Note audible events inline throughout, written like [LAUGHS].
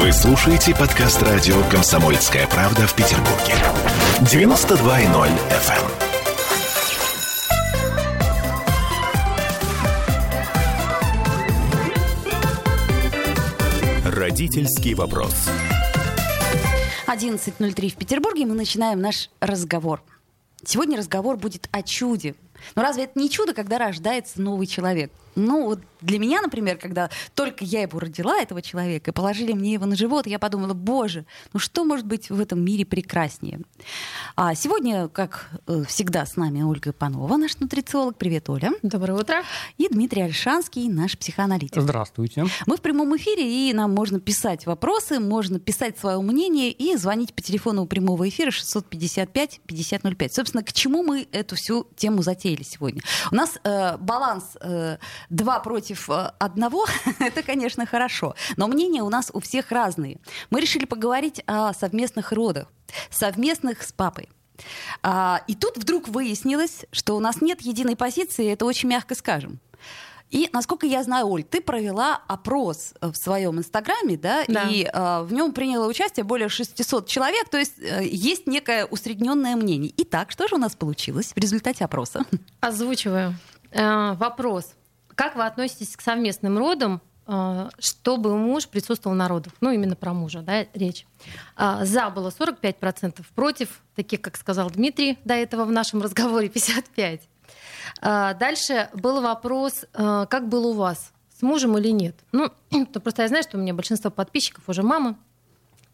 Вы слушаете подкаст радио «Комсомольская правда» в Петербурге. 92.0 FM. Родительский вопрос. 11.03 в Петербурге мы начинаем наш разговор. Сегодня разговор будет о чуде. Но разве это не чудо, когда рождается новый человек? Ну, вот для меня, например, когда только я его родила, этого человека, и положили мне его на живот, я подумала, боже, ну что может быть в этом мире прекраснее? А сегодня, как э, всегда, с нами Ольга Панова, наш нутрициолог. Привет, Оля. Доброе утро. И Дмитрий Альшанский, наш психоаналитик. Здравствуйте. Мы в прямом эфире, и нам можно писать вопросы, можно писать свое мнение и звонить по телефону прямого эфира 655-5005. Собственно, к чему мы эту всю тему затеяли сегодня? У нас э, баланс э, два против э, одного, [LAUGHS] это, конечно, хорошо. Но мнения у нас у всех разные. Мы решили поговорить о совместных родах, совместных с папой. А, и тут вдруг выяснилось, что у нас нет единой позиции, это очень мягко скажем. И, насколько я знаю, Оль, ты провела опрос в своем инстаграме, да, Да. и э, в нем приняло участие более 600 человек, то есть э, есть некое усредненное мнение. Итак, что же у нас получилось в результате опроса? Озвучиваю. Э, вопрос. Как вы относитесь к совместным родам, э, чтобы муж присутствовал на родах? Ну, именно про мужа, да, речь. А, За было 45%, против, таких, как сказал Дмитрий до этого в нашем разговоре, 55%. А, Дальше был вопрос, э, как было у вас, с мужем или нет? Ну, [CLEARS THROAT] то просто я знаю, что у меня большинство подписчиков уже мамы.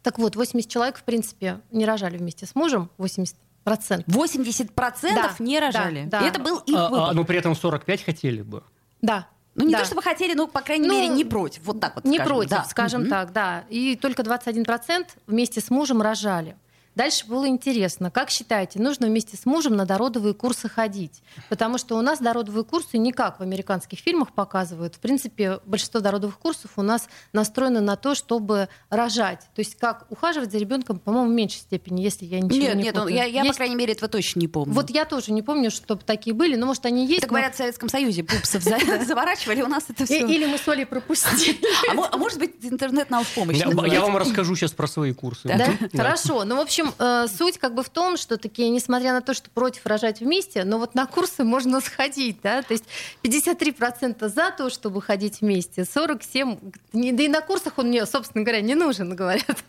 Так вот, 80 человек, в принципе, не рожали вместе с мужем, 80%. 80% Да, не рожали. да, да. И это был их А, а, выбор. но при этом 45 хотели бы. Да. ну, не да. то чтобы хотели, но, по крайней Ну, мере, не против. Вот так вот Не скажем. против, Да. скажем Мгм. так, да. И только 21% вместе с мужем рожали. Дальше было интересно. Как считаете, нужно вместе с мужем на дородовые курсы ходить? Потому что у нас дородовые курсы не как в американских фильмах показывают. В принципе, большинство дородовых курсов у нас настроено на то, чтобы рожать. То есть как ухаживать за ребенком, по-моему, в меньшей степени, если я ничего Нет, не нет, путаю. я, я, по Есть- крайней мере, этого точно не помню. Вот я тоже не помню, чтобы такие были, но может они есть. Это но- говорят, в Советском Союзе пупсов за- [LAUGHS] заворачивали, у нас это все. Или мы с Олей пропустили. А а может быть, интернет нам в помощь Я, вам расскажу сейчас про свои курсы. Да? Хорошо. Ну, в общем, э, суть как бы в том, что такие, несмотря на то, что против рожать вместе, но вот на курсы можно сходить, да, то есть 53% за то, чтобы ходить вместе, 47, не- да и на курсах он мне, собственно говоря, не нужен, [LAUGHS] говорят.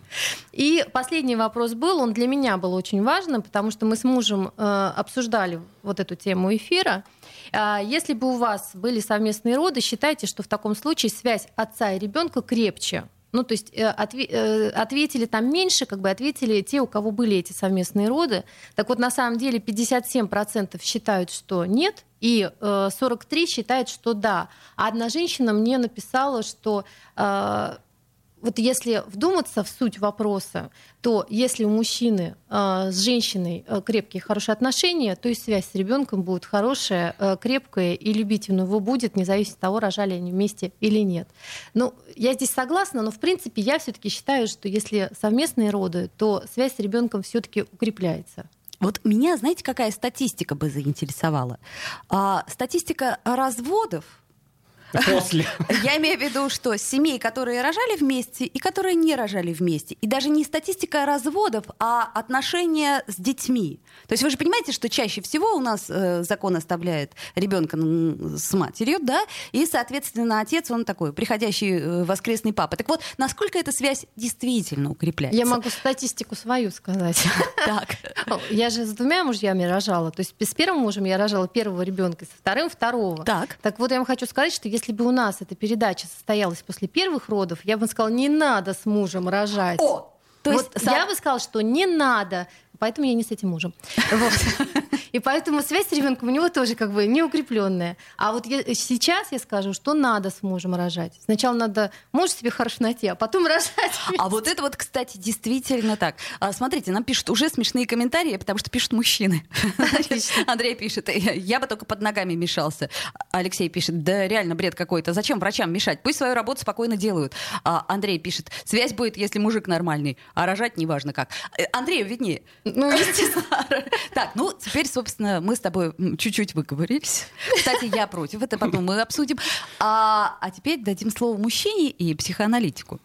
И последний вопрос был, он для меня был очень важным, потому что мы с мужем э, обсуждали вот эту тему эфира. А, Если бы у вас были совместные роды, считайте, что в таком случае связь отца и ребенка крепче. Ну, то есть э, э, ответили там меньше, как бы ответили те, у кого были эти совместные роды. Так вот, на самом деле 57% считают, что нет, и э, 43% считают, что да. А одна женщина мне написала, что э, вот если вдуматься в суть вопроса, то если у мужчины э, с женщиной э, крепкие, хорошие отношения, то и связь с ребенком будет хорошая, э, крепкая, и любить он его будет, независимо от того, рожали они вместе или нет. Ну, я здесь согласна, но в принципе я все-таки считаю, что если совместные роды, то связь с ребенком все-таки укрепляется. Вот меня, знаете, какая статистика бы заинтересовала? А, статистика разводов. После. [LAUGHS] Я имею в виду, что семей, которые рожали вместе и которые не рожали вместе. И даже не статистика разводов, а отношения с детьми. То есть вы же понимаете, что чаще всего у нас э, закон оставляет ребенка с матерью, да, и, соответственно, отец, он такой приходящий э, воскресный папа. Так вот, насколько эта связь действительно укрепляется? Я могу статистику свою сказать. [LAUGHS] Так. Я же с двумя мужьями рожала. То есть с первым мужем я рожала первого ребенка, со вторым второго. Так. Так вот, я вам хочу сказать, что если бы у нас эта передача состоялась после первых родов, я бы сказала, не надо с мужем рожать. О! То вот есть я бы сказала, что не надо, поэтому я не с этим мужем. [LAUGHS] Вот. И поэтому связь с ребенком у него тоже как бы не укрепленная. А вот я- сейчас я скажу, что надо с мужем рожать. Сначала надо муж себе хорошо найти, а потом рожать. [LAUGHS] А вот это вот, кстати, действительно так. А, смотрите, нам пишут уже смешные комментарии, потому что пишут мужчины. [LAUGHS] Андрей пишет, «Я- я бы только под ногами мешался. Алексей пишет, да реально бред какой-то. Зачем врачам мешать? Пусть свою работу спокойно делают. А Андрей пишет, связь будет, если мужик нормальный, а рожать неважно как. Э, Андрею виднее. Ну, естественно. Так, ну теперь, собственно, мы с тобой чуть-чуть выговорились. Кстати, я против, это потом мы обсудим. А, а теперь дадим слово мужчине и психоаналитику.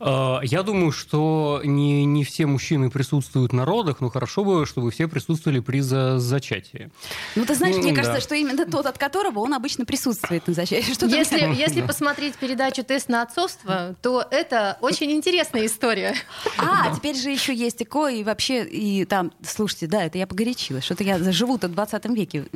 Э, Я думаю, что не, не все мужчины присутствуют на родах, но хорошо бы, чтобы все присутствовали при за- зачатии. Ну, ты знаешь, Ну, мне да. кажется, что именно тот, от которого он обычно присутствует на зачатии. [LAUGHS] Что Если, мне- если посмотреть передачу «Тест на отцовство», то это очень интересная история. А, [LAUGHS] теперь же еще есть ЭКО, и вообще, и там, слушайте, да, это я погорячилась, что-то я живу-то в 20 веке.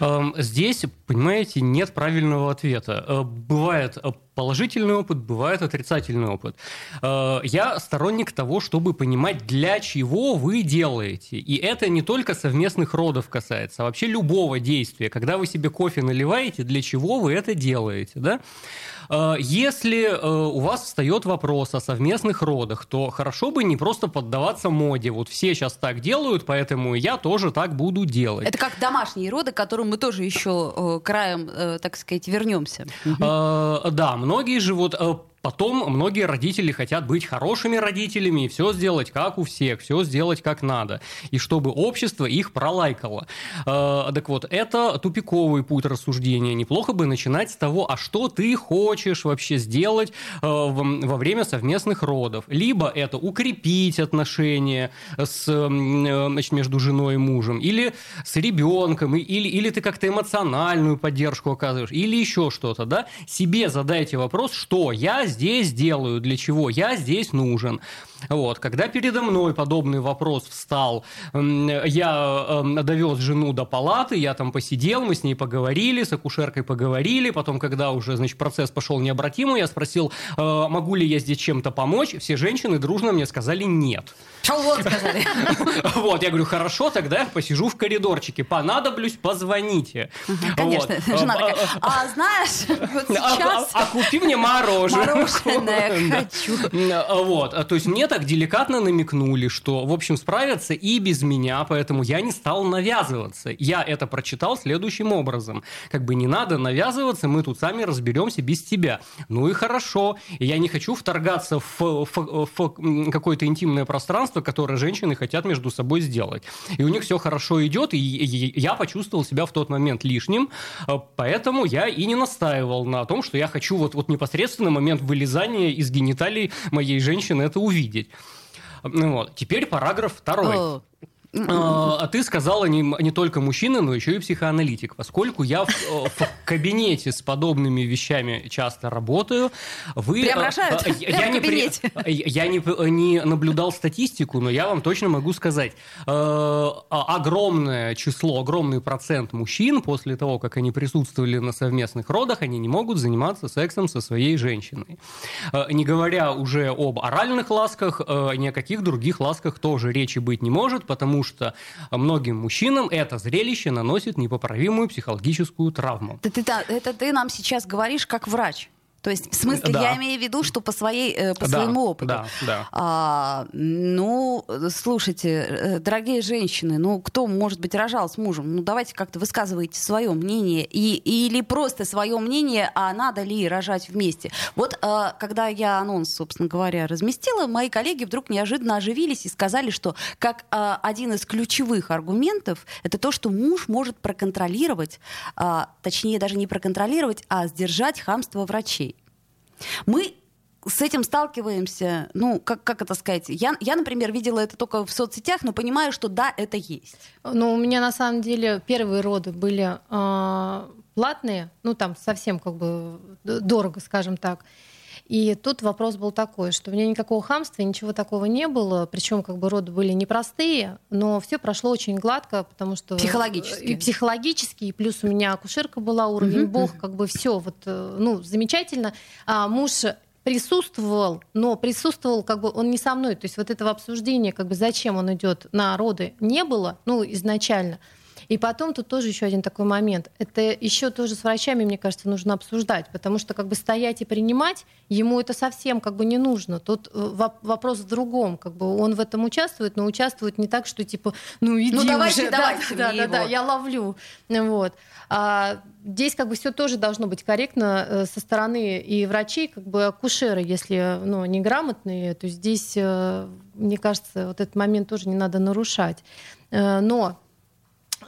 Эм, Здесь, понимаете, нет правильного ответа. Э, Бывает э, положительный опыт, бывает отрицательный опыт. Э, Я сторонник того, чтобы понимать, для чего вы делаете. И это не только совместных родов касается, а вообще любого действия. Когда вы себе кофе наливаете, для чего вы это делаете, да? Э, Если э, у вас встает вопрос о совместных родах, то хорошо бы не просто поддаваться моде. Вот все сейчас так делают, поэтому я тоже так буду делать. Это как домашние роды, к которым мы тоже еще краем, так сказать, вернемся. Да, многие же вот Потом многие родители хотят быть хорошими родителями и все сделать как у всех, все сделать как надо. И чтобы общество их пролайкало. Э, так вот, это тупиковый путь рассуждения. Неплохо бы начинать с того, а что ты хочешь вообще сделать э, в- во время совместных родов. Либо это укрепить отношения с, э, значит, между женой и мужем, или с ребенком, или, или ты как-то эмоциональную поддержку оказываешь, или еще что-то, да? Себе задайте вопрос, что я здесь делаю, для чего я здесь нужен. Вот. Когда передо мной подобный вопрос встал, я м, довез жену до палаты, я там посидел, мы с ней поговорили, с акушеркой поговорили, потом, когда уже, значит, процесс пошел необратимый, я спросил, э, могу ли я здесь чем-то помочь, все женщины дружно мне сказали нет. Вон, сказали. [LAUGHS] Вот, я говорю, хорошо, тогда я посижу в коридорчике, понадоблюсь, позвоните. Конечно, [LAUGHS] жена А, такая, а знаешь, вот [LAUGHS] а- сейчас а- а купи мне мороженое. мороженое хочу. А, Вот, а, то есть мне так деликатно намекнули, что, в общем, справятся и без меня, поэтому я не стал навязываться. Я это прочитал следующим образом. Как бы не надо навязываться, мы тут сами разберемся без тебя. Ну и хорошо. Я не хочу вторгаться в, в- в какое-то интимное пространство, которое женщины хотят между собой сделать. И у них все хорошо идет, и я почувствовал себя в тот момент лишним, а, поэтому я и не настаивал на том, что я хочу вот, вот непосредственно момент вылезания из гениталий моей женщины это увидеть. Ну Вот. Теперь параграф второй. О, А а ты сказала не, не только мужчина, но еще и психоаналитик. Поскольку я в, э, в кабинете с подобными вещами часто работаю, вы... Э, э, Прямо Я, в не, кабинете? э, я не, не наблюдал статистику, но я вам точно могу сказать. э, а- Огромное число, огромный процент мужчин после того, как они присутствовали на совместных родах, они не могут заниматься сексом со своей женщиной. Э, Не говоря уже об оральных ласках, э, ни о каких других ласках тоже речи быть не может, потому что многим мужчинам это зрелище наносит непоправимую психологическую травму. Это ты, это ты нам сейчас говоришь как врач. То есть, в смысле, Да. я имею в виду, что по, своей, э, по Да, своему опыту. Да, да. А, ну, слушайте, э, дорогие женщины, ну, кто, может быть, рожал с мужем? Ну, давайте как-то высказывайте свое мнение. И, или просто свое мнение, а надо ли рожать вместе. Вот, э, когда я анонс, собственно говоря, разместила, мои коллеги вдруг неожиданно оживились и сказали, что как э, один из ключевых аргументов, это то, что муж может проконтролировать, а, точнее, даже не проконтролировать, а сдержать хамство врачей. Мы с этим сталкиваемся, ну, как, как это сказать, я, я, например, видела это только в соцсетях, но понимаю, что да, это есть. Ну, у меня на самом деле первые роды были э, платные, ну там совсем как бы дорого, скажем так. И тут вопрос был такой, что у меня никакого хамства, ничего такого не было, причем как бы роды были непростые, но все прошло очень гладко, потому что Психологически. и психологически, и плюс у меня акушерка была, уровень Мгм. бог, как бы все вот, э, ну замечательно. А муж присутствовал, но присутствовал как бы он не со мной, то есть вот этого обсуждения, как бы зачем он идет на роды, не было, ну изначально. И потом тут тоже еще один такой момент. Это еще тоже с врачами, мне кажется, нужно обсуждать, потому что как бы стоять и принимать ему это совсем как бы не нужно. Тут э, воп- вопрос в другом, как бы он в этом участвует, но участвует не так, что типа, ну иди Ну, давайте, уже, давайте да, да, да, я ловлю, вот. А здесь как бы все тоже должно быть корректно э, со стороны и врачей, как бы акушеры, если ну, неграмотные, то здесь, э, мне кажется, вот этот момент тоже не надо нарушать. Но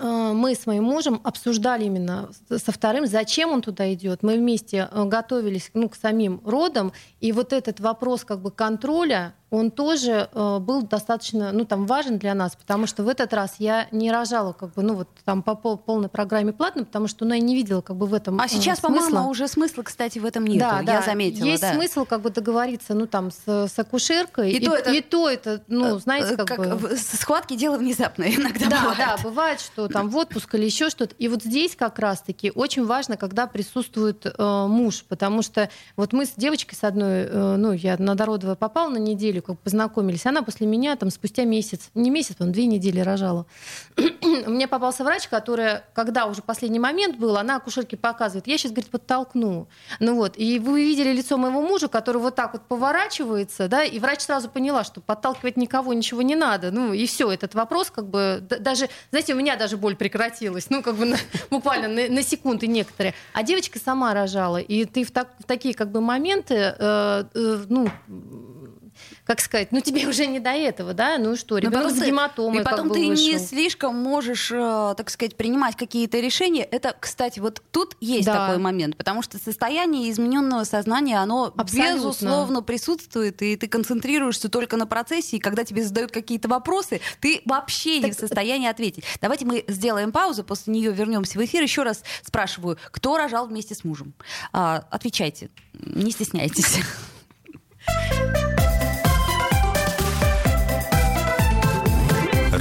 мы с моим мужем обсуждали именно со вторым, зачем он туда идет. Мы вместе э, готовились ну, к самим родам, и вот этот вопрос как бы контроля, он тоже э, был достаточно, ну, там, важен для нас, потому что в этот раз я не рожала, как бы, ну, вот там по пол, полной программе платно, потому что, ну, я не видела, как бы, в этом А сейчас, э, смысла. по-моему, уже смысла, кстати, в этом нет. Да, я да. заметила. Есть да. смысл, как бы, договориться, ну, там, с, с акушеркой. И то это- и то это, ну, знаете, Э, как, бы... в- схватки дело внезапное [LAUGHS] иногда Да, бывает. да, бывает, что там в отпуск или еще что-то. И вот здесь как раз-таки очень важно, когда присутствует э, муж, потому что вот мы с девочкой с одной, э, ну, я на Дородово попала на неделю, как познакомились, она после меня там спустя месяц, не месяц, он две недели рожала. [CLEARS THROAT] Мне попался врач, которая, когда уже последний момент был, она акушерке показывает, я сейчас, говорит, подтолкну. Ну вот, и вы видели лицо моего мужа, который вот так вот поворачивается, да, и врач сразу поняла, что подталкивать никого ничего не надо. Ну и все, этот вопрос как бы даже, знаете, у меня даже боль прекратилась, ну как бы на- [LAUGHS] буквально на, на секунды некоторые. А девочка сама рожала, и ты в, так- в такие как бы моменты, э, э, ну как сказать, ну тебе [LAUGHS] уже не до этого, да, ну и что, Но ребенок с гематомой И потом как бы ты не вышел. слишком можешь, э, так сказать, принимать какие-то решения. Это, кстати, вот тут есть Да. такой момент, потому что состояние измененного сознания, оно Абсолютно. безусловно присутствует, и ты концентрируешься только на процессе, и когда тебе задают какие-то вопросы, ты вообще не в состоянии ответить. Давайте мы сделаем паузу, после нее вернемся в эфир. Еще раз спрашиваю, кто рожал вместе с мужем? А, отвечайте, не стесняйтесь. [LAUGHS]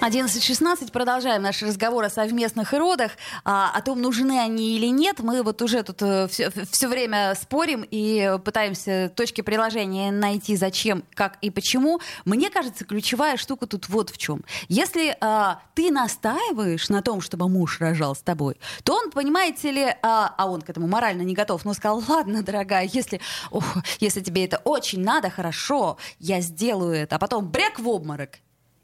11.16. Продолжаем наш разговор о совместных родах, а, о том, нужны они или нет. Мы вот уже тут все, время спорим и пытаемся точки приложения найти, зачем, как и почему. Мне кажется, ключевая штука тут вот в чем. Если а, ты настаиваешь на том, чтобы муж рожал с тобой, то он, понимаете ли, а, а он к этому морально не готов, но сказал, ладно, дорогая, если, ох, если тебе это очень надо, хорошо, я сделаю это, а потом бряк в обморок.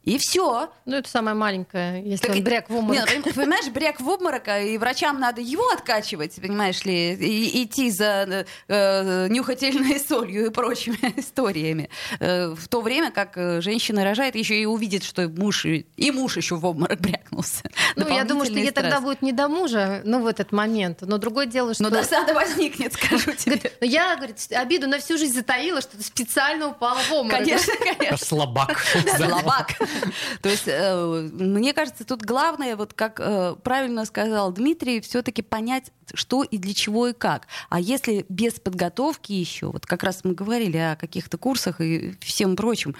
И все. Ну, это самое маленькое, если Так он бряк в обморок. Нет, пон- понимаешь, бряк в обморок, а и врачам надо его откачивать, понимаешь ли, и идти за э, нюхательной [LAUGHS] солью и прочими [LAUGHS] историями. Э, в то время как э, женщина рожает, еще и увидит, что муж, и муж еще в обморок [LAUGHS] брякнулся. Ну, я думаю, что ей тогда будет не до мужа, ну, в этот момент. Но другое дело, что... Но досада возникнет, скажу тебе. Говорит, «Ну, я, говорит, обиду на всю жизнь затаила, что ты специально упала в обморок. Конечно, конечно. Слабак. Слабак. [LAUGHS] То есть, э, мне кажется, тут главное, вот как э, правильно сказал Дмитрий, все-таки понять, что и для чего и как. А если без подготовки еще, вот как раз мы говорили о каких-то курсах и всем прочем,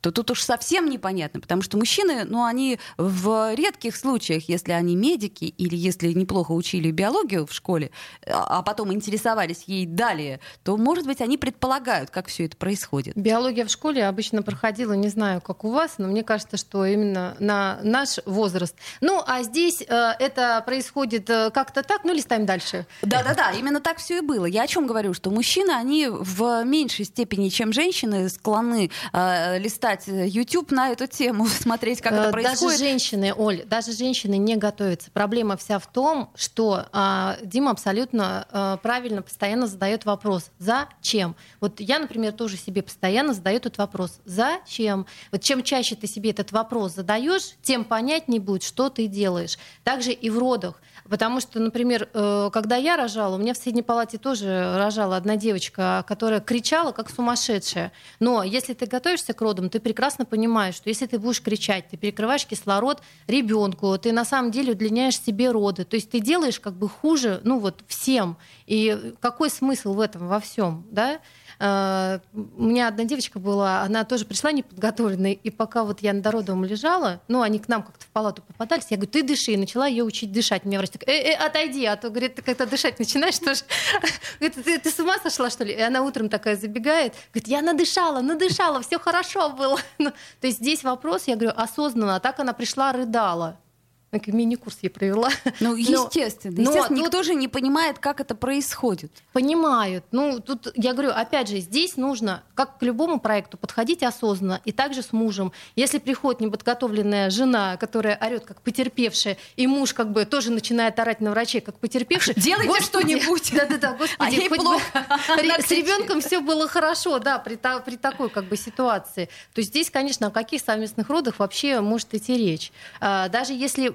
то тут уж совсем непонятно, потому что мужчины, ну, они в редких случаях, если они медики или если неплохо учили биологию в школе, а а потом интересовались ей далее, то, может быть, они предполагают, как все это происходит. Биология в школе обычно проходила, не знаю, как у вас, но мне кажется, что именно на наш возраст. Ну, а здесь э, это происходит э, как-то так, ну, листаем дальше. Да-да-да, именно так все и было. Я о чем говорю, что мужчины, они в меньшей степени, чем женщины, склонны э, листать YouTube на эту тему, [LAUGHS] смотреть, как это Э, происходит. Даже женщины, Оль, даже женщины не готовятся. Проблема вся в том, что а, Дима абсолютно а, правильно постоянно задает вопрос: зачем? Вот я, например, тоже себе постоянно задаю этот вопрос: зачем? Вот чем чаще ты себе этот вопрос задаешь, тем понятнее будет, что ты делаешь. Также и в родах. Потому что, например, э, когда я рожала, у меня в средней палате тоже рожала одна девочка, которая кричала как сумасшедшая. Но если ты готовишься к родам, ты прекрасно понимаешь, что если ты будешь кричать, ты перекрываешь кислород ребенку, ты на самом деле удлиняешь себе роды. То есть ты делаешь как бы хуже, ну вот всем. И какой смысл в этом во всем, да? Э, У меня одна девочка была, она тоже пришла неподготовленная, и пока вот я на Дородовом лежала, ну, они к нам как-то в палату попадались, я говорю, ты дыши, и начала ее учить дышать. Меня врач э, э, отойди, а то, говорит, ты как-то дышать начинаешь тоже. [LAUGHS] Говорит, ты, ты с ума сошла, что ли? И она утром такая забегает, говорит, я надышала, надышала, все хорошо было. [LAUGHS] Ну, то есть здесь вопрос, я говорю, осознанно, а так она пришла, рыдала. Мини-курс я провела. [LAUGHS] Ну, Но- естественно. но естественно, тут- никто же не понимает, как это происходит. Понимают. Ну, тут я говорю, опять же, здесь нужно, как к любому проекту, подходить осознанно и также с мужем. Если приходит неподготовленная жена, которая орет как потерпевшая, и муж как бы тоже начинает орать на врачей как потерпевший, [LAUGHS] Делайте господи, что-нибудь. [LAUGHS] Да-да-да, господи, А ей бы плохо. Она С ребенком все было хорошо, да, при, та- при такой как бы ситуации. То есть здесь, конечно, о каких совместных родах вообще может идти речь. А, Даже если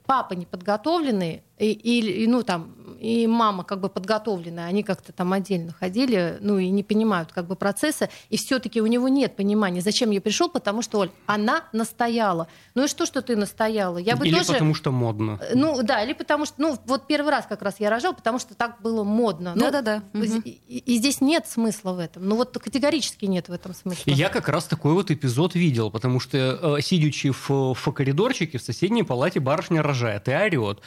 папа не подготовленный, и, и, и, ну, там, и мама как бы подготовленная, они как-то там отдельно ходили, ну, и не понимают как бы процесса, и все-таки у него нет понимания, зачем я пришел, потому что, Оль, она настояла. Ну и что, что ты настояла? Я бы Или тоже... потому что модно. Ну да, или потому что, ну вот первый раз как раз я рожала, потому что так было модно. Ну, Да-да-да. Мгм. И, и- и здесь нет смысла в этом. Ну вот категорически нет в этом смысла. Я как раз такой вот эпизод видел, потому что, э, сидячи в, в коридорчике, в соседней палате барышня рожает и орет.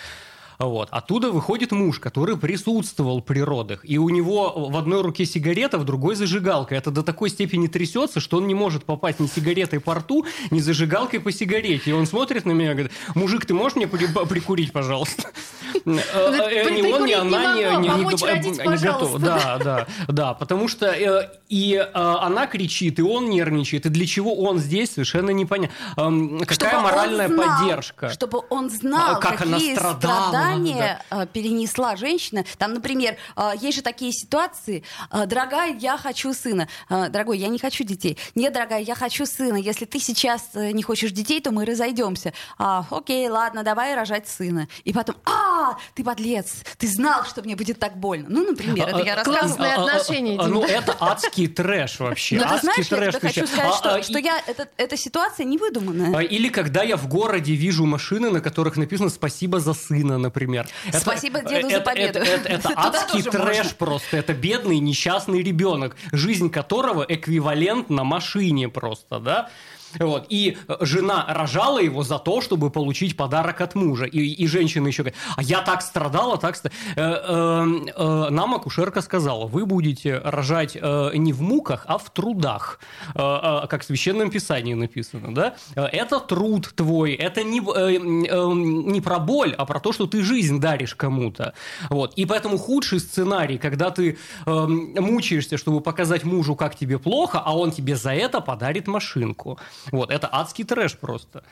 Вот. Оттуда выходит муж, который присутствовал при родах, и у него в одной руке сигарета, в другой зажигалка. Это до такой степени трясется, что он не может попасть ни сигаретой по рту, ни зажигалкой по сигарете. И он смотрит на меня и говорит, мужик, ты можешь мне при- прикурить, пожалуйста? [LAUGHS] Э, э, Ни он, ни она не- готовы. пожалуйста. Да, да, да, потому что э, и э, она кричит, и он нервничает, и для чего он здесь, совершенно непонятно. Эм, Какая моральная поддержка? Чтобы он знал, как она страдала, страдания э, перенесла женщина. Там, например, э, есть же такие ситуации. э, Дорогая, я хочу сына. Дорогой, я не хочу детей. Нет, дорогая, я хочу сына. Если ты сейчас э, не хочешь детей, то мы разойдемся. А, окей, ладно, давай рожать сына. И потом, а, ты подлец, ты знал, что мне будет так больно. Ну, например, это я А, рассказываю. классные отношения, а. Ну, это адский трэш вообще. Но ты знаешь, я тебе хочу сказать, А, что, а, я, эта ситуация не выдуманная. а, Или когда я в городе вижу машины, на которых написано «Спасибо за сына», например. Это- Спасибо деду за это- победу. Это, это- [LAUGHS] это адский трэш можно. просто. Это бедный несчастный ребенок, жизнь которого эквивалент на машине просто, да? Вот. И э, жена рожала его за то, чтобы получить подарок от мужа. И, и женщина еще говорит, а я так страдала, так ста-». Э, э, э, Нам акушерка сказала, вы будете рожать не в муках, а в трудах. Как в Священном Писании написано, да? Это труд твой, это не, не про боль, а про то, что ты жизнь даришь кому-то. Вот. И поэтому худший сценарий, когда ты э, мучаешься, чтобы показать мужу, как тебе плохо, а он тебе за это подарит машинку. Вот, это адский трэш просто.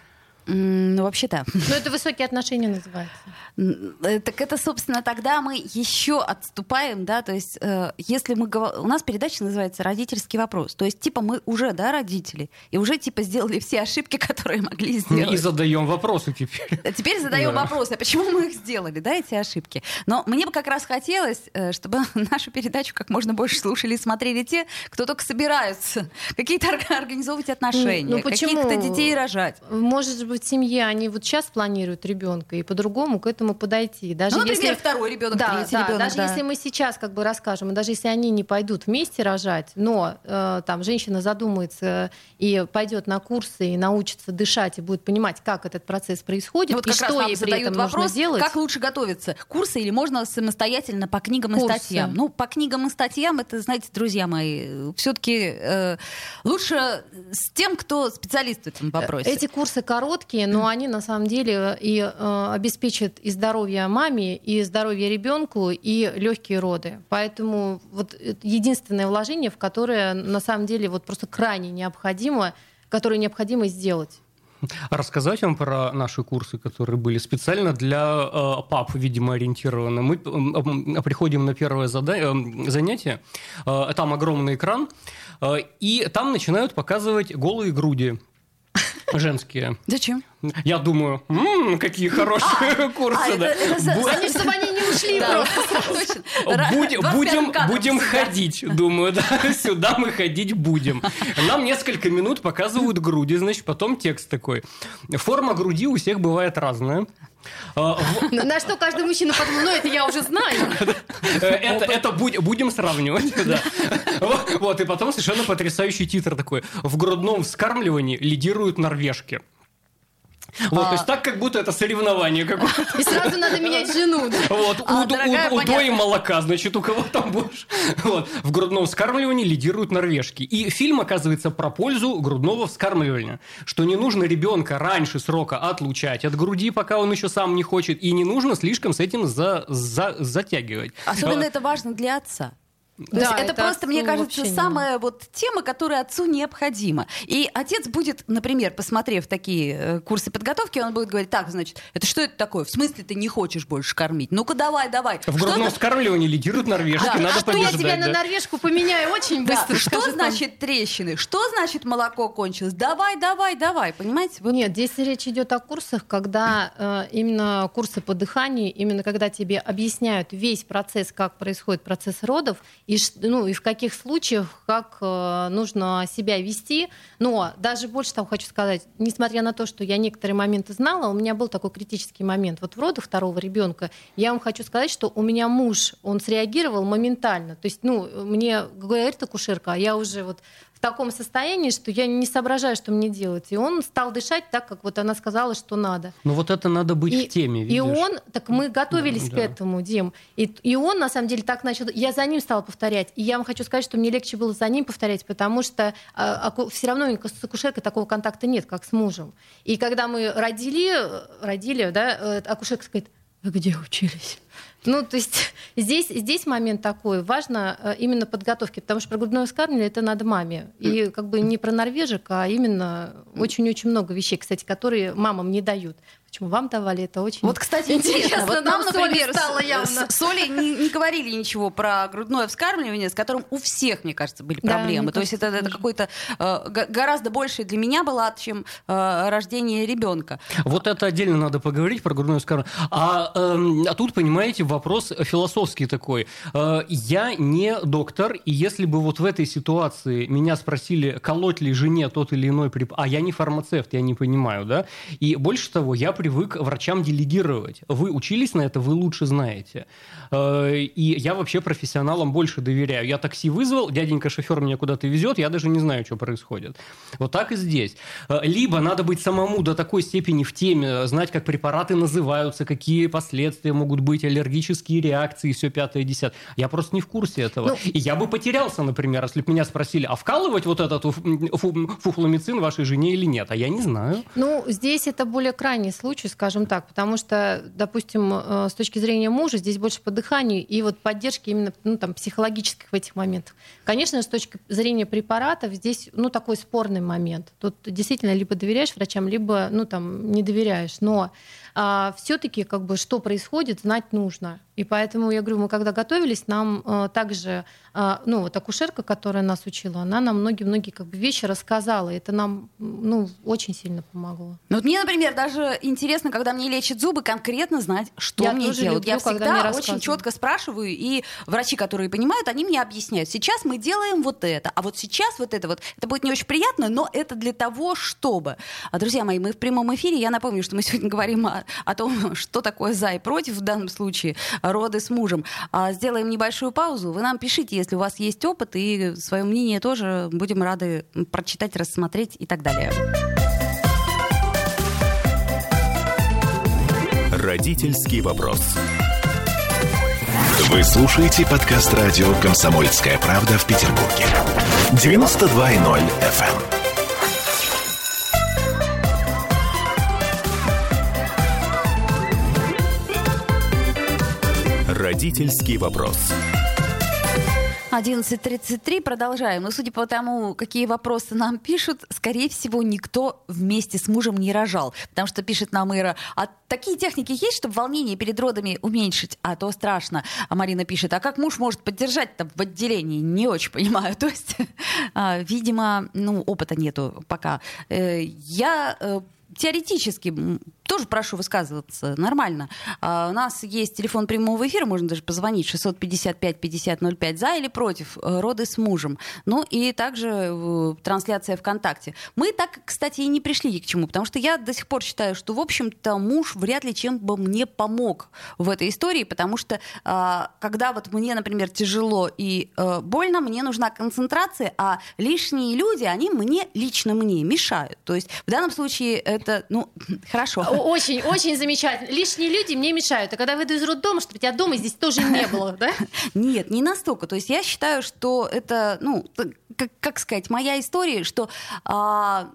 Ну, вообще да. Ну это высокие отношения называется. Э, Так это, собственно, тогда мы еще отступаем, да, то есть э, если мы у нас передача называется «Родительский вопрос», то есть типа мы уже, да, родители, и уже типа сделали все ошибки, которые могли И сделать. задаем вопросы теперь. Теперь задаем Да. вопрос, а почему мы их сделали, да, эти ошибки? Но мне бы как раз хотелось, э, чтобы [LAUGHS] нашу передачу как можно больше слушали и смотрели те, кто только собираются какие-то ор- организовывать отношения, Ну, почему? каких-то детей рожать. Может быть, семья, они вот сейчас планируют ребенка и по-другому к этому подойти. Даже Ну, например, если... второй ребенок, Да, третий да, ребенок. даже да. если мы сейчас как бы расскажем, и даже если они не пойдут вместе рожать, но э, там женщина задумается и пойдет на курсы и научится дышать и будет понимать, как этот процесс происходит Вот и что ей при этом вопрос, нужно делать. как лучше готовиться? Курсы или можно самостоятельно по книгам и Курсы. статьям? Ну, по книгам и статьям, это, знаете, друзья мои, все-таки лучше с тем, кто специалист в этом вопросе. Эти курсы короткие, но они на самом деле и э, обеспечат и здоровье маме, и здоровье ребенку, и легкие роды. Поэтому вот единственное вложение, в которое на самом деле вот просто крайне необходимо, которое необходимо сделать. Рассказать вам про наши курсы, которые были специально для э, пап, видимо, ориентированы. Мы э, э, приходим на первое зада- э, занятие, э, там огромный экран, э, и там начинают показывать голые груди женские. Зачем? Я думаю, «М, какие хорошие курсы. а, да. это- это Бу- Они, чтобы они не ушли Да, просто. точно. Будь- 25 будем будем ходить, думаю, да, [LAUGHS] сюда мы ходить будем. Нам несколько минут показывают груди, значит, потом текст такой. Форма груди у всех бывает разная. А, На что каждый мужчина подумал, ну это я уже знаю. э, Это, будем сравнивать, [LAUGHS] Вот, и потом совершенно потрясающий титр такой. В грудном вскармливании лидируют норвежки. Вот, А. то есть так, как будто это соревнование какое-то. И сразу надо менять жену. Вот, А, у, дорогая, у, у понятно. той молока, значит, у кого там больше. Вот. В грудном вскармливании лидируют норвежки. И фильм, оказывается, про пользу грудного вскармливания. Что не нужно ребенка раньше срока отлучать от груди, пока он еще сам не хочет. И не нужно слишком с этим за, за- затягивать. Особенно это важно для отца. То Да, есть это, это просто, мне кажется, самая вот тема, которая отцу необходима. И отец будет, например, посмотрев такие э, курсы подготовки, он будет говорить, так, значит, это что это такое? В смысле ты не хочешь больше кормить? Ну-ка давай, давай. В Что грудном это- вскармливании лидируют норвежки, Да. надо Что я побеждать. тебя на да. норвежку поменяю очень Да, быстро. Что он. значит трещины? Что значит молоко кончилось? Давай, давай, давай. Понимаете? Вот Нет, здесь речь идет о курсах, когда э, именно курсы по дыханию, именно когда тебе объясняют весь процесс, как происходит процесс родов, и, ш- ну, и в каких случаях, как э, нужно себя вести. Но даже больше того хочу сказать, несмотря на то, что я некоторые моменты знала, у меня был такой критический момент. Вот в родах второго ребенка я вам хочу сказать, что у меня муж, он среагировал моментально. То есть, ну, мне говорит акушерка, а я уже вот таком состоянии, что я не соображаю, что мне делать. И он стал дышать так, как вот она сказала, что надо. Ну вот это надо быть И, в теме, и видишь? он, так мы готовились Да, к да. этому, Дим. И, и он, на самом деле, так начал. Я за ним стала повторять. И я вам хочу сказать, что мне легче было за ним повторять, потому что все равно с акушеркой такого контакта нет, как с мужем. И когда мы родили, э, родили, да, э, акушерка говорит, вы где учились? Ну, то есть [LAUGHS] здесь, здесь момент такой. Важно э, именно подготовки, потому что про грудное вскармливание это надо маме. И как бы не про норвежек, а именно очень-очень много вещей, кстати, которые мамам не дают. Почему вам давали это очень Вот, кстати, интересно. Вот нам, например, стало явно. с- с Олей не, не говорили ничего про грудное вскармливание, с которым у всех, мне кажется, были Да, проблемы. мне То есть это, это тоже. какой-то э, гораздо больше для меня было, чем э, рождение ребенка. Вот это отдельно надо поговорить про грудную вскармливание. А, эм, а тут, понимаете, вопрос философский такой. Э, я не доктор, и если бы вот в этой ситуации меня спросили, колоть ли жене тот или иной препарат, а я не фармацевт, я не понимаю, да, и больше того, я привык врачам делегировать. Вы учились на это, вы лучше знаете. Э, и я вообще профессионалам больше доверяю. Я такси вызвал, дяденька шофер меня куда-то везет, я даже не знаю, что происходит. Вот так и здесь. Э, Либо надо быть самому до такой степени в теме, знать, как препараты называются, какие последствия могут быть, аллергические реакции, все пятое, десятое. Я просто не в курсе этого. Ну, и я бы потерялся, например, если бы меня спросили, а вкалывать вот этот фу- вашей жене или нет? А я не знаю. Ну, здесь это более крайний случай, скажем так, потому что, допустим, э, с точки зрения мужа, здесь больше по дыханию и вот поддержки именно ну, там, психологических в этих моментах. Конечно, с точки зрения препаратов здесь ну, такой спорный момент. Тут действительно либо доверяешь врачам, либо ну, там, не доверяешь. Но все-таки как бы, что происходит, знать нужно. И поэтому, я говорю, мы когда готовились, нам э, также, э, ну, вот акушерка, которая нас учила, она нам многие-многие как бы, вещи рассказала. И это нам, ну, очень сильно помогло. Ну, вот мне, например, даже интересно, когда мне лечат зубы, конкретно знать, что Я мне делать. Я люблю, когда всегда очень четко спрашиваю, и врачи, которые понимают, они мне объясняют. Сейчас мы делаем вот это, а вот сейчас вот это вот. Это будет не очень приятно, но это для того, чтобы. А, друзья мои, мы в прямом эфире. Я напомню, что мы сегодня говорим о, о том, [LAUGHS] что такое за и против в данном случае роды с мужем. А, сделаем небольшую паузу. Вы нам пишите, если у вас есть опыт, и свое мнение тоже будем рады прочитать, рассмотреть и так далее. Родительский вопрос. Вы слушаете подкаст радио «Комсомольская правда» в Петербурге. 92.0 FM. Родительский вопрос. 11.33, продолжаем. Но судя по тому, какие вопросы нам пишут, скорее всего, никто вместе с мужем не рожал. Потому что пишет нам Ира, а такие техники есть, чтобы волнение перед родами уменьшить? А то страшно. А Марина пишет, а как муж может поддержать там в отделении? Не очень понимаю. [LAUGHS] То есть, а, видимо, ну, опыта нету пока. Э, Я э, теоретически тоже прошу высказываться нормально. А, у нас есть телефон прямого эфира, можно даже позвонить 655-5005 за или против э, роды с мужем. Ну и также э, трансляция ВКонтакте. Мы так, кстати, и не пришли ни к чему, потому что я до сих пор считаю, что, в общем-то, муж вряд ли чем бы мне помог в этой истории, потому что а, когда вот мне, например, тяжело и э, больно, мне нужна концентрация, а лишние люди, они мне, лично мне, мешают. То есть в данном случае это ну, [LAUGHS] хорошо. Очень, очень замечательно. Лишние люди мне мешают. А когда выйду из роддома, чтобы тебя дома здесь тоже не было, да? [LAUGHS] Нет, не настолько. То есть я считаю, что это, ну, как, как сказать, моя история, что а,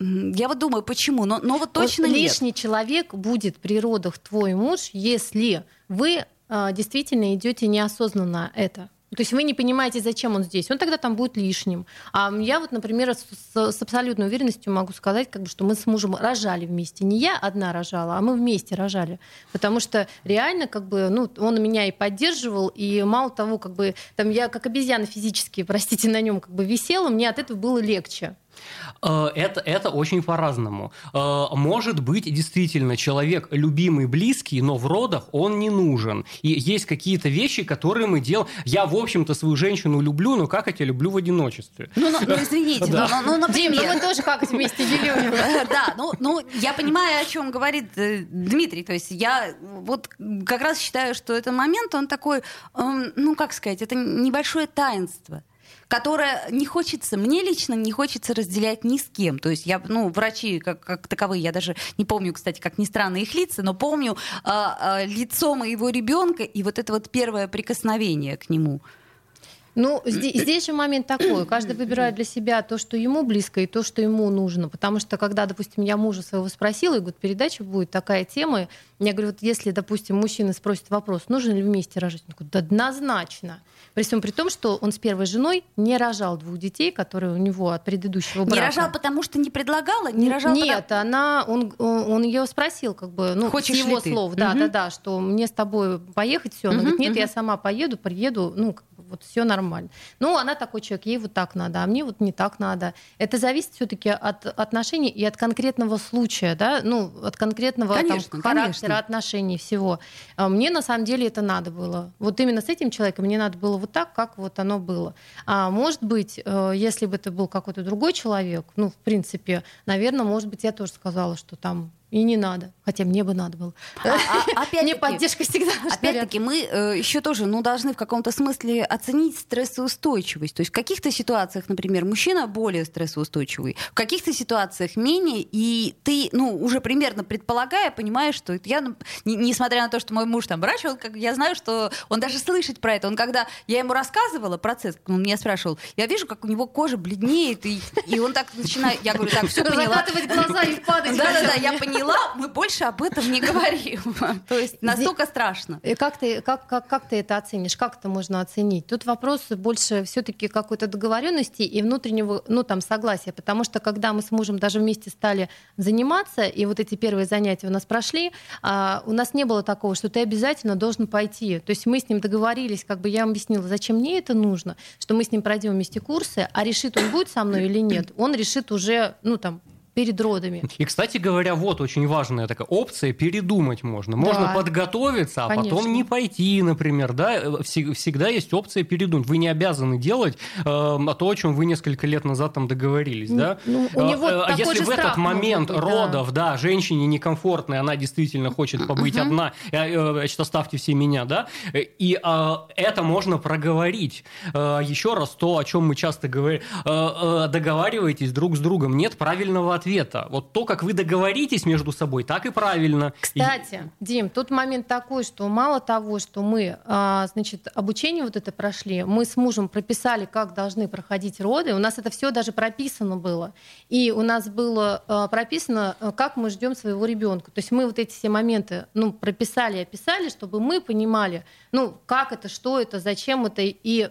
я вот думаю, почему, но, но вот точно вот нет. Лишний человек будет при родах твой муж, если вы а, действительно идете неосознанно это. То есть вы не понимаете, зачем он здесь. Он тогда там будет лишним. А я вот, например, с, с абсолютной уверенностью могу сказать, как бы, что мы с мужем рожали вместе. Не я одна рожала, а мы вместе рожали. Потому что реально, как бы, ну, он меня и поддерживал, и мало того, как бы, там я как обезьяна физически, простите, на нем как бы висела, мне от этого было легче. Э, это, это очень по-разному. Э, может быть, действительно, человек любимый, близкий, но в родах он не нужен. И есть какие-то вещи, которые мы делаем. Я, в общем-то, свою женщину люблю, но как я тебя люблю в одиночестве? Ну, ну, ну извините, да. ну, ну, ну, например. Дим, ну мы тоже как вместе делим. [LAUGHS] Да, ну, ну, я понимаю, о чем говорит э, Дмитрий. То есть я вот как раз считаю, что этот момент, он такой, эм, ну, как сказать, это небольшое таинство которое не хочется, мне лично не хочется разделять ни с кем. То есть я, ну, врачи как, как таковые, я даже не помню, кстати, как ни странно их лица, но помню а, а, лицо моего ребенка и вот это вот первое прикосновение к нему. Ну, здесь, здесь же момент такой. Каждый выбирает для себя то, что ему близко, и то, что ему нужно. Потому что, когда, допустим, я мужа своего спросила, и говорю, передача будет такая тема, я говорю, вот если, допустим, мужчина спросит вопрос, нужно ли вместе рожать, он говорит, да однозначно. При всем при том, что он с первой женой не рожал двух детей, которые у него от предыдущего брака. Не рожал, потому что не предлагала? Не рожал, Нет, потому... она, он, он ее спросил, как бы, ну, Хочешь его слов, да, угу. да, да, что мне с тобой поехать, все. Она угу, говорит, нет, угу. я сама поеду, приеду, ну, вот все нормально. Ну, она такой человек, ей вот так надо, а мне вот не так надо. Это зависит все-таки от отношений и от конкретного случая, да, ну, от конкретного конечно, там, характера конечно. отношений всего. А мне на самом деле это надо было. Вот именно с этим человеком мне надо было вот так, как вот оно было. А может быть, э, если бы это был какой-то другой человек, ну, в принципе, наверное, может быть, я тоже сказала, что там и не надо, хотя мне бы надо было. А, а, опять [LAUGHS] мне поддержка всегда. Опять-таки мы э, еще тоже, ну, должны в каком-то смысле оценить стрессоустойчивость. То есть в каких-то ситуациях, например, мужчина более стрессоустойчивый, в каких-то ситуациях менее, и ты, ну, уже примерно предполагая, понимаешь, что это я, ну, не, несмотря на то, что мой муж там врач, он, как, я знаю, что он даже слышит про это. Он когда я ему рассказывала процесс, он меня спрашивал, я вижу, как у него кожа бледнеет, и, и он так начинает, я говорю, так, все поняла. [LAUGHS] Закатывать глаза и падать. Да-да-да, я поняла поняла, мы больше об этом не говорим. [LAUGHS] То есть [LAUGHS] настолько страшно. И как ты, как, как, как ты это оценишь? Как это можно оценить? Тут вопрос больше все-таки какой-то договоренности и внутреннего, ну там, согласия. Потому что когда мы с мужем даже вместе стали заниматься, и вот эти первые занятия у нас прошли, а, у нас не было такого, что ты обязательно должен пойти. То есть мы с ним договорились, как бы я объяснила, зачем мне это нужно, что мы с ним пройдем вместе курсы, а решит он будет со мной или нет, он решит уже, ну там, перед родами. И, кстати говоря, вот очень важная такая опция, передумать можно. Можно да. подготовиться, а Конечно. потом не пойти, например, да, всегда есть опция передумать. Вы не обязаны делать э, то, о чем вы несколько лет назад там договорились, да. Ну, у него э, Если в этот момент быть, родов, да. да, женщине некомфортно, и она действительно хочет побыть uh-huh. одна, э, э, значит, оставьте все меня, да, и э, это можно проговорить. Э, еще раз то, о чем мы часто говорим, э, э, договаривайтесь друг с другом. Нет правильного ответа ответа. Вот то, как вы договоритесь между собой, так и правильно. Кстати, и... Дим, тут момент такой, что мало того, что мы, а, значит, обучение вот это прошли, мы с мужем прописали, как должны проходить роды, у нас это все даже прописано было. И у нас было а, прописано, как мы ждем своего ребенка. То есть мы вот эти все моменты, ну, прописали, описали, чтобы мы понимали, ну, как это, что это, зачем это, и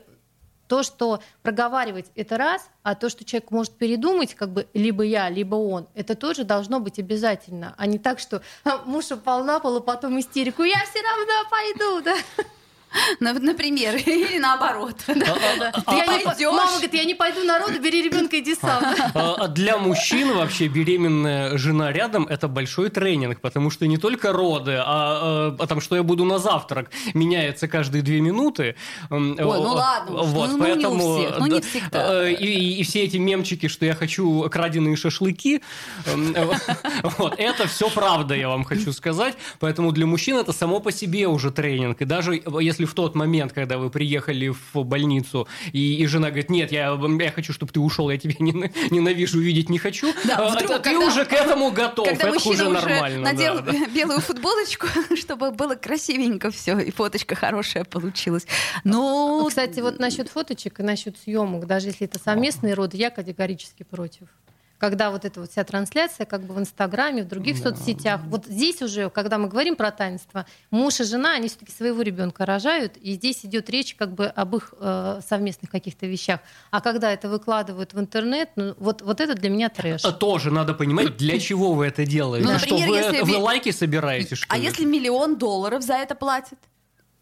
то, что проговаривать это раз, а то, что человек может передумать, как бы либо я, либо он, это тоже должно быть обязательно, а не так, что [LAUGHS] муж упал на пол, а потом истерику, я все равно пойду, [LAUGHS] да. [LAUGHS] Например, [LAUGHS] или наоборот. Мама говорит, я не пойду на роды, бери ребенка, иди сам. А, а для мужчин вообще беременная жена рядом – это большой тренинг, потому что не только роды, а, а там, что я буду на завтрак, меняется каждые две минуты. Ой, ну ладно, вот, ну, поэтому, ну не у всех, ну не всегда. И, все эти мемчики, что я хочу краденые шашлыки, [LAUGHS] вот, это все правда, я вам хочу сказать. Поэтому для мужчин это само по себе уже тренинг. И даже если если в тот момент, когда вы приехали в больницу, и, и жена говорит, нет, я, я хочу, чтобы ты ушел, я тебя [LAUGHS] ненавижу, видеть не хочу, Да, а, вдруг, ты когда- уже к этому готов, Когда это мужчина уже нормально. надел да. белую футболочку, [LAUGHS] чтобы было красивенько все, и фоточка хорошая получилась. Ну, Кстати, вот насчет фоточек и насчет съемок, даже если это совместные роды, я категорически против. Когда вот эта вот вся трансляция как бы в Инстаграме, в других соцсетях. Вот здесь уже, когда мы говорим про таинство, муж и жена, они все-таки своего ребенка рожают, и здесь идет речь как бы об их э, совместных каких-то вещах. А когда это выкладывают в интернет, ну, вот, вот это для меня трэш. А Тоже надо понимать, для чего вы это делаете. Ну, что например, вы, если вы лайки собираете, что а ли? если миллион долларов за это платят?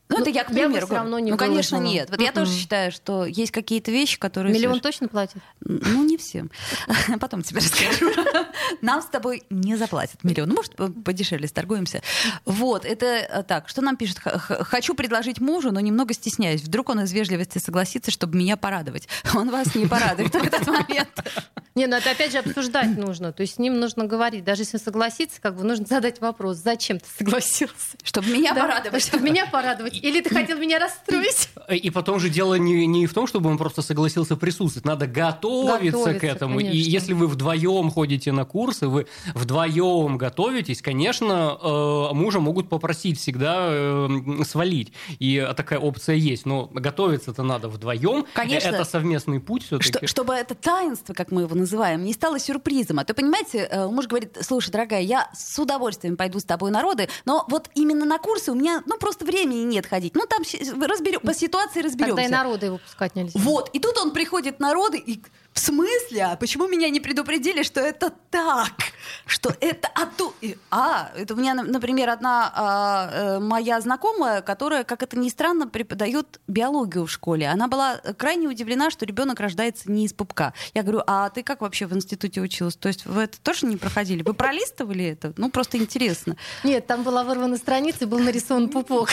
Ну, Ну, это я, к я бы примеру. всё равно не ну, конечно, выложила. нет. Вот я тоже считаю, что есть какие-то вещи, которые... Миллион точно платит? Ну, не всем. [LAUGHS] Потом тебе расскажу. [LAUGHS] Нам с тобой не заплатят миллион. Ну, Может, по- подешевле сторгуемся. Вот, это э, так. Что нам пишет? Хочу предложить мужу, но немного стесняюсь. Вдруг он из вежливости согласится, чтобы меня порадовать. [LAUGHS] Он вас не порадует в этот момент. Не, ну это опять же обсуждать нужно. То есть с ним нужно говорить. Даже если согласится, как бы нужно задать вопрос, зачем ты согласился? Чтобы меня порадовать. Чтобы меня порадовать. Или ты хотел меня расстроить? И потом же дело не, не в том, чтобы он просто согласился присутствовать, надо готовиться, к Готовиться, этому. И конечно. если вы вдвоем ходите на курсы, вы вдвоем готовитесь, конечно, э, мужа могут попросить всегда э, свалить. И такая опция есть. Но готовиться-то надо вдвоем. Конечно. Это совместный путь все-таки. Что- чтобы это таинство, как мы его называем, не стало сюрпризом. А то, понимаете, э, муж говорит, слушай, дорогая, я с удовольствием пойду с тобой на роды, но вот именно на курсы у меня, ну, просто времени нет ходить. Ну, там разберем, по ситуации разберемся. Тогда и народа его пускать нельзя. Вот, и тут он приходит на роды и в смысле? А почему меня не предупредили, что это так? Что это а ту... и- А, это у меня, на- например, одна а, э, моя знакомая, которая, как это ни странно, преподает биологию в школе. Она была крайне удивлена, что ребенок рождается не из пупка. Я говорю, а ты как вообще в институте училась? То есть вы это тоже не проходили? Вы пролистывали это? Ну, просто интересно. Нет, там была вырвана страница и был нарисован пупок.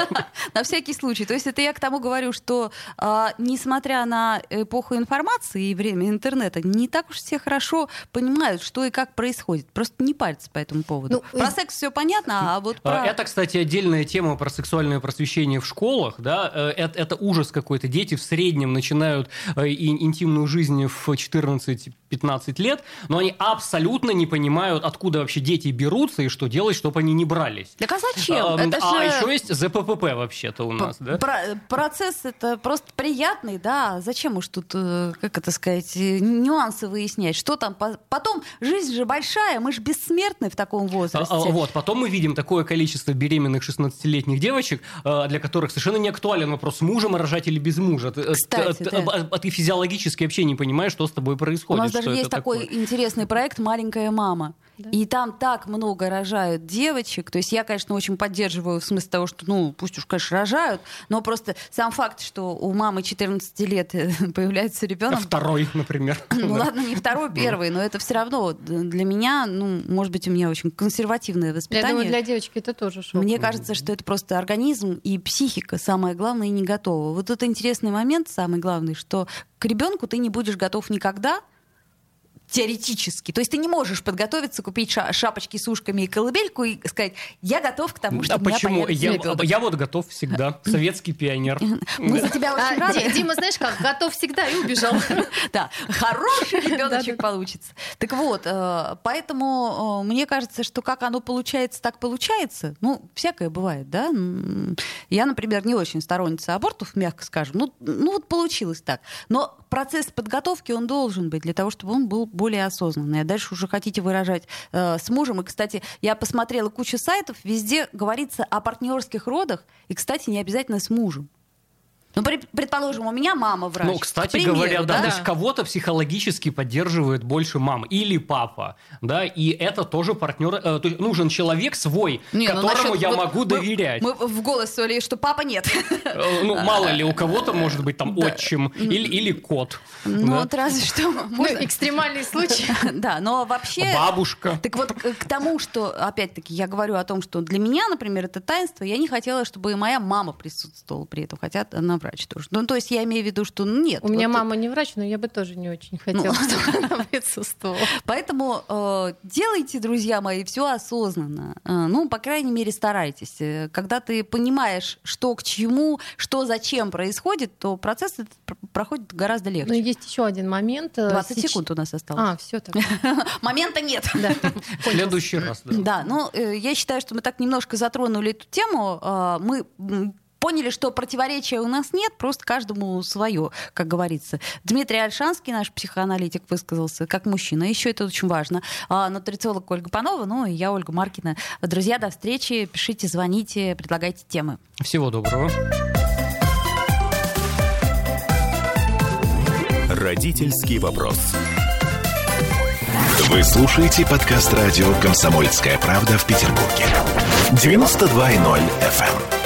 [LAUGHS] На всякий случай. То есть это я к тому говорю, что а, несмотря на эпоху информации и время интернета, не так уж все хорошо понимают, что и как происходит. Просто не парятся по этому поводу. Ну, про э, секс все понятно, а вот А, про... Это, кстати, отдельная тема про сексуальное просвещение в школах. Да? Э, Это, это ужас какой-то. Дети в среднем начинают э, ин- интимную жизнь в 14-15 лет, но они абсолютно не понимают, откуда вообще дети берутся и что делать, чтобы они не брались. Так а зачем? А, это а же... еще есть ЗППП вообще-то у нас, да? Про- процесс это просто приятный, да. Зачем уж тут, э, как это сказать, э, нюансы выяснять? Что там? по- Потом жизнь же большая, мы же бессмертны в таком А, возрасте. а, Вот, потом мы видим такое количество беременных 16-летних девочек, э, для которых совершенно не актуален вопрос, с мужем рожать или без мужа. Э, Кстати, ты- да. а- а ты физиологически вообще не понимаешь, что с тобой У происходит. нас даже есть такой такое. интересный проект «Маленькая мама». И там так много рожают девочек. То есть я, конечно, очень поддерживаю в смысле того, что, ну, пусть уж, конечно, рожают, но просто сам факт, что у мамы 14 лет э, появляется А ребенок, второй, например. [CLEARS THROAT] ну Да. ладно, не второй, первый, но это все равно для меня, ну, может быть, у меня очень консервативное Я воспитание. думаю, для девочки это тоже шок. Мне кажется, что это просто организм и психика, самое главное, не готова. Вот тут интересный момент, самый главный, что к ребенку ты не будешь готов никогда, теоретически. То есть ты не можешь подготовиться, купить ша- шапочки с ушками и колыбельку и сказать, я готов к тому, что А у меня почему? Я, ребенок». я вот готов всегда. Советский пионер. [LAUGHS] Мы за тебя А, очень рады. Ди- Дима, знаешь как, готов всегда и убежал. [LAUGHS] Да, хороший ребеночек получится. Так вот, э, поэтому э, мне кажется, что как оно получается, так получается. Ну, всякое бывает, да. Я, например, не очень сторонница абортов, мягко скажем. Ну, ну вот получилось так. Но процесс подготовки, он должен быть для того, чтобы он был более осознанный. А дальше уже хотите выражать э, с мужем. И, кстати, я посмотрела кучу сайтов, везде говорится о партнерских родах. И, кстати, не обязательно с мужем. Ну, предположим, у меня мама врач. Ну, кстати примеру, говоря, да, да? то есть кого-то психологически поддерживает больше мама или папа, да, и это тоже партнер, э, то есть нужен человек свой, Не, ну, которому насчет- я вот могу мы- доверять. Мы в голос сказали, что папа нет. Э, Ну, мало ли, у кого-то может быть там отчим или, или кот, Ну, да. вот разве что. Ну, можно- экстремальный случай. [LAUGHS] Да, но вообще... бабушка. Так вот, к к тому, что, опять-таки, я говорю о том, что для меня, например, это таинство, я не хотела, чтобы и моя мама присутствовала при этом, хотя она врач тоже. Ну, то есть я имею в виду, что ну, нет. У меня вот- мама не врач, но я бы тоже не очень хотела, Ну. чтобы она [LAUGHS] присутствовала. Поэтому э, делайте, друзья мои, все осознанно. Э, ну, по крайней мере, старайтесь. Э, Когда ты понимаешь, что к чему, что зачем происходит, то процесс проходит гораздо Но легче. есть еще один момент. э, 20 сеч- секунд у нас осталось. А, все так. [LAUGHS] Момента нет. Да. [LAUGHS] В следующий раз. да. Ну, э, я считаю, что мы так немножко затронули эту тему. Мы поняли, что противоречия у нас нет, просто каждому свое, как говорится. Дмитрий Альшанский, наш психоаналитик, высказался как мужчина. Еще это очень важно. А, Нутрициолог Ольга Панова, ну и я, Ольга Маркина. Друзья, до встречи. Пишите, звоните, предлагайте темы. Всего доброго. Родительский вопрос. Вы слушаете подкаст радио «Комсомольская правда» в Петербурге. 92.0 FM.